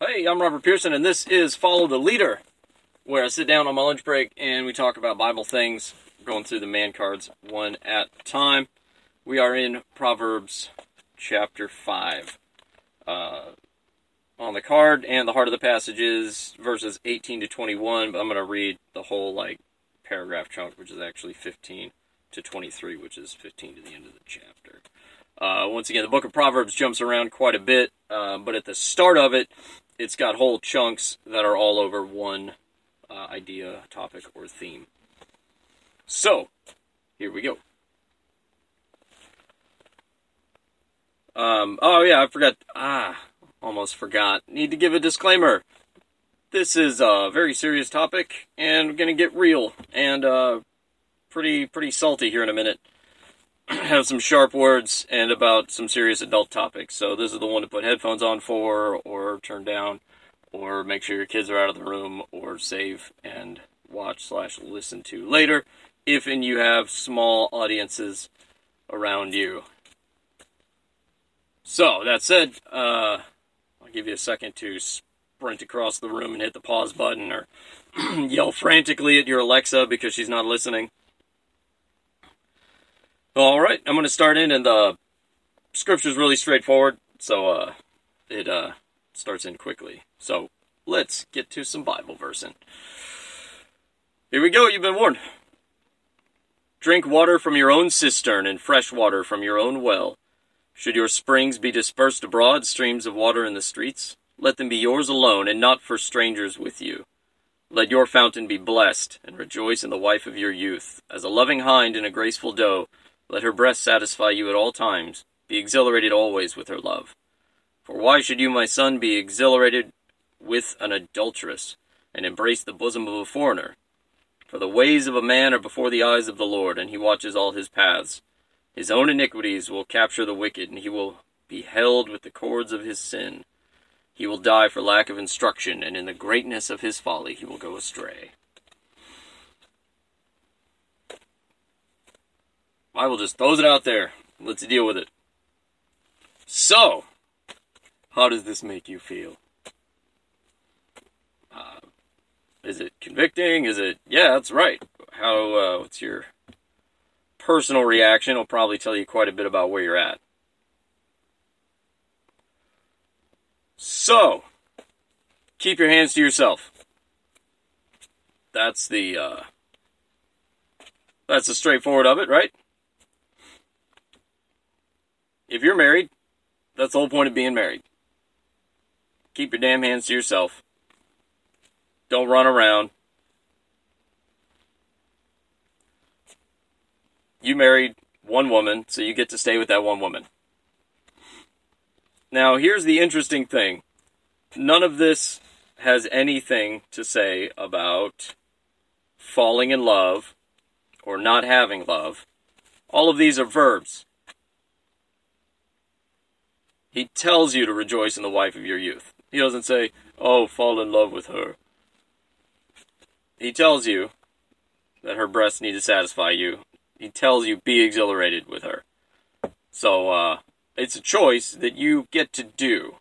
Hey, I'm Robert Pearson, and this is Follow the Leader, where I sit down on my lunch break and we talk about Bible things, going through the man cards one at a time. We are in Proverbs chapter 5. Uh, on the card, and the heart of the passage is verses 18 to 21, but I'm going to read the whole, like, paragraph chunk, which is actually 15 to 23, which is 15 to the end of the chapter. Uh, once again, the book of Proverbs jumps around quite a bit, uh, but at the start of it, it's got whole chunks that are all over one uh, idea, topic, or theme. So, here we go. Um, oh yeah, I forgot. Ah, almost forgot. Need to give a disclaimer. This is a very serious topic, and we're gonna get real and uh, pretty pretty salty here in a minute. have some sharp words and about some serious adult topics. So this is the one to put headphones on for, or turn down, or make sure your kids are out of the room, or save and watch slash listen to later, if and you have small audiences around you. So that said, uh, I'll give you a second to sprint across the room and hit the pause button, or yell frantically at your Alexa because she's not listening. All right, I'm going to start in, and the scripture is really straightforward, so uh, it uh, starts in quickly. So let's get to some Bible versing. Here we go. You've been warned. Drink water from your own cistern and fresh water from your own well. Should your springs be dispersed abroad, streams of water in the streets, let them be yours alone, and not for strangers with you. Let your fountain be blessed, and rejoice in the wife of your youth, as a loving hind in a graceful doe let her breast satisfy you at all times. Be exhilarated always with her love. For why should you, my son, be exhilarated with an adulteress, and embrace the bosom of a foreigner? For the ways of a man are before the eyes of the Lord, and he watches all his paths. His own iniquities will capture the wicked, and he will be held with the cords of his sin. He will die for lack of instruction, and in the greatness of his folly he will go astray. Bible just throws it out there. Let's deal with it. So, how does this make you feel? Uh, is it convicting? Is it, yeah, that's right. How, uh, what's your personal reaction? Will probably tell you quite a bit about where you're at. So, keep your hands to yourself. That's the, uh, that's the straightforward of it, right? If you're married, that's the whole point of being married. Keep your damn hands to yourself. Don't run around. You married one woman, so you get to stay with that one woman. Now, here's the interesting thing none of this has anything to say about falling in love or not having love. All of these are verbs. He tells you to rejoice in the wife of your youth. He doesn't say, oh, fall in love with her. He tells you that her breasts need to satisfy you. He tells you, be exhilarated with her. So, uh, it's a choice that you get to do.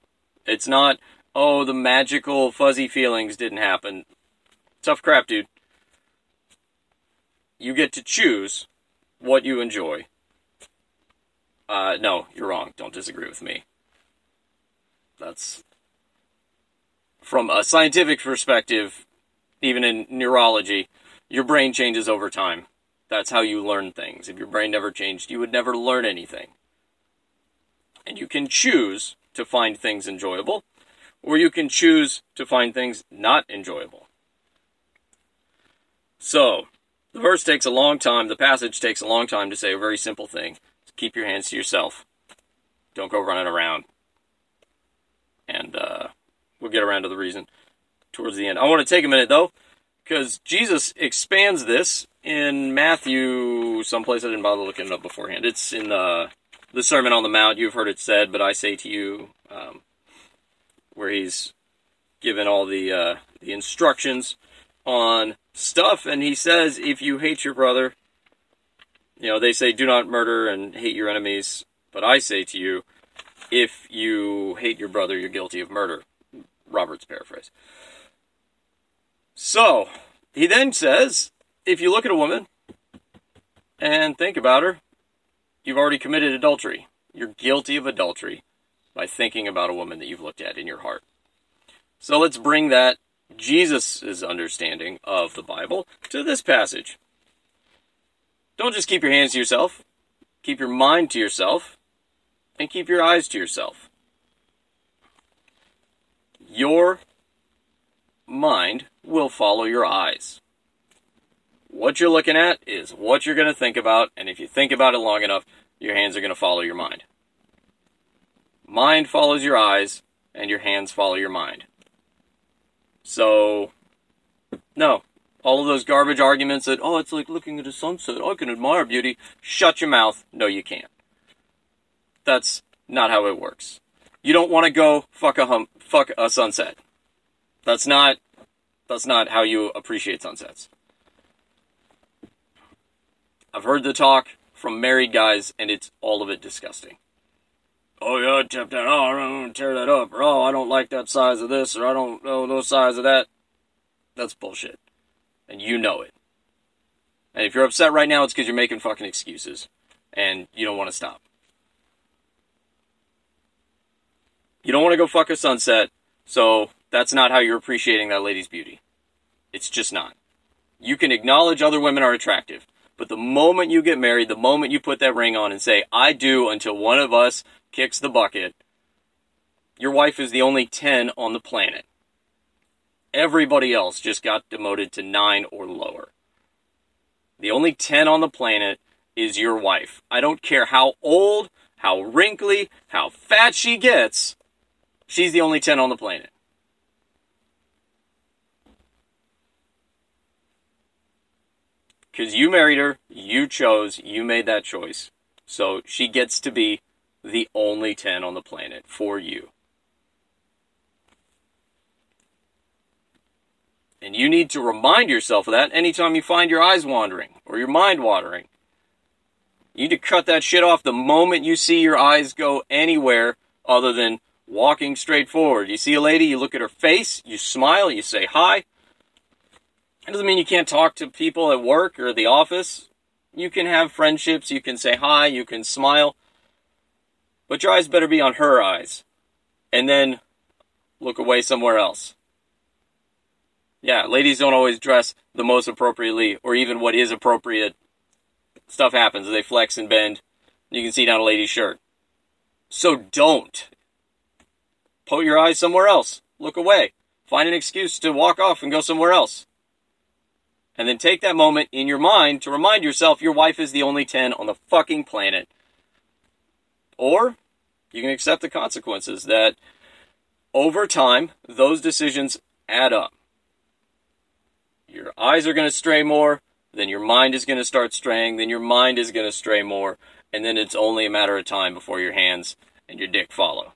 It's not, oh, the magical fuzzy feelings didn't happen. Tough crap, dude. You get to choose what you enjoy. Uh, no, you're wrong. Don't disagree with me. That's from a scientific perspective, even in neurology, your brain changes over time. That's how you learn things. If your brain never changed, you would never learn anything. And you can choose to find things enjoyable, or you can choose to find things not enjoyable. So, the verse takes a long time, the passage takes a long time to say a very simple thing. Keep your hands to yourself. Don't go running around and uh, we'll get around to the reason towards the end. I want to take a minute though, because Jesus expands this in Matthew, someplace I didn't bother looking it up beforehand. It's in the the Sermon on the Mount. You've heard it said, but I say to you, um, where he's given all the uh, the instructions on stuff, and he says, if you hate your brother, you know, they say, do not murder and hate your enemies. But I say to you, if you hate your brother, you're guilty of murder. Robert's paraphrase. So, he then says if you look at a woman and think about her, you've already committed adultery. You're guilty of adultery by thinking about a woman that you've looked at in your heart. So let's bring that Jesus' understanding of the Bible to this passage. Don't just keep your hands to yourself, keep your mind to yourself, and keep your eyes to yourself. Your mind will follow your eyes. What you're looking at is what you're going to think about, and if you think about it long enough, your hands are going to follow your mind. Mind follows your eyes, and your hands follow your mind. So, no. All of those garbage arguments that, oh, it's like looking at a sunset. I can admire beauty. Shut your mouth. No, you can't. That's not how it works. You don't want to go fuck a hum, fuck a sunset. That's not, that's not how you appreciate sunsets. I've heard the talk from married guys, and it's all of it disgusting. Oh yeah, that. Oh, I don't tear that up, or oh, I don't like that size of this, or I don't know those size of that. That's bullshit, and you know it. And if you're upset right now, it's because you're making fucking excuses, and you don't want to stop. You don't want to go fuck a sunset, so that's not how you're appreciating that lady's beauty. It's just not. You can acknowledge other women are attractive. But the moment you get married, the moment you put that ring on and say, I do until one of us kicks the bucket, your wife is the only 10 on the planet. Everybody else just got demoted to 9 or lower. The only 10 on the planet is your wife. I don't care how old, how wrinkly, how fat she gets, she's the only 10 on the planet. Because you married her, you chose, you made that choice. So she gets to be the only 10 on the planet for you. And you need to remind yourself of that anytime you find your eyes wandering or your mind wandering. You need to cut that shit off the moment you see your eyes go anywhere other than walking straight forward. You see a lady, you look at her face, you smile, you say hi, it doesn't mean you can't talk to people at work or the office. You can have friendships, you can say hi, you can smile. But your eyes better be on her eyes. And then look away somewhere else. Yeah, ladies don't always dress the most appropriately or even what is appropriate. Stuff happens. They flex and bend. You can see down a lady's shirt. So don't. Put your eyes somewhere else. Look away. Find an excuse to walk off and go somewhere else. And then take that moment in your mind to remind yourself your wife is the only 10 on the fucking planet. Or you can accept the consequences that over time, those decisions add up. Your eyes are going to stray more, then your mind is going to start straying, then your mind is going to stray more, and then it's only a matter of time before your hands and your dick follow.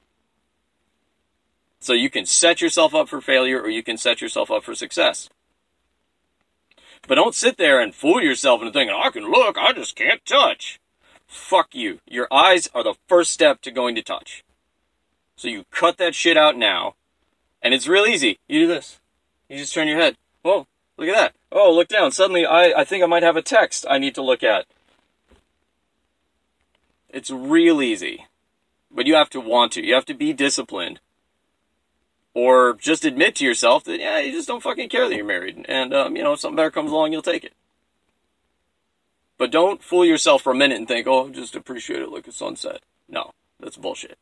So you can set yourself up for failure or you can set yourself up for success. But don't sit there and fool yourself into thinking, I can look, I just can't touch. Fuck you. Your eyes are the first step to going to touch. So you cut that shit out now. And it's real easy. You do this. You just turn your head. Whoa, look at that. Oh, look down. Suddenly, I, I think I might have a text I need to look at. It's real easy. But you have to want to. You have to be disciplined or just admit to yourself that yeah, you just don't fucking care that you're married, and um, you know if something better comes along, you'll take it. But don't fool yourself for a minute and think, oh, just appreciate it like a sunset. No, that's bullshit.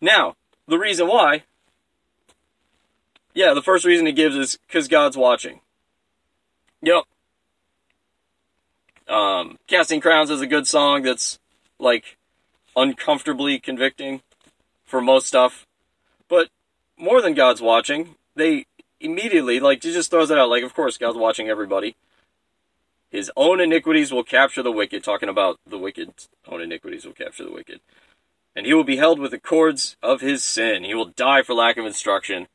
Now, the reason why, yeah, the first reason he gives is because God's watching. Yep. Um, Casting Crowns is a good song that's like uncomfortably convicting for most stuff. But more than God's watching, they immediately, like, he just throws it out. Like, of course, God's watching everybody. His own iniquities will capture the wicked, talking about the wicked own iniquities will capture the wicked. And he will be held with the cords of his sin. He will die for lack of instruction.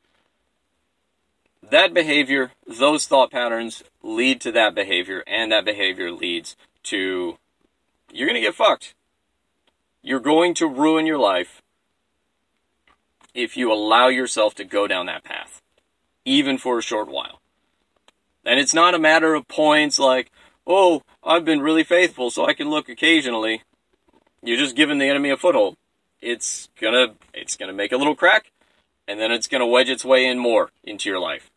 That behavior, those thought patterns lead to that behavior, and that behavior leads to you're going to get fucked. You're going to ruin your life if you allow yourself to go down that path, even for a short while. And it's not a matter of points like, oh, I've been really faithful, so I can look occasionally. You're just giving the enemy a foothold. It's gonna, it's gonna make a little crack, and then it's gonna wedge its way in more into your life.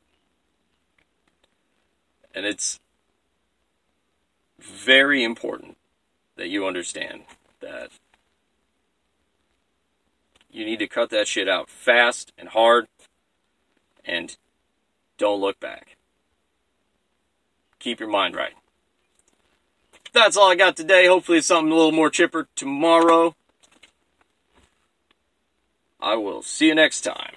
And it's very important that you understand that you need to cut that shit out fast and hard and don't look back. Keep your mind right. That's all I got today. Hopefully, it's something a little more chipper tomorrow. I will see you next time.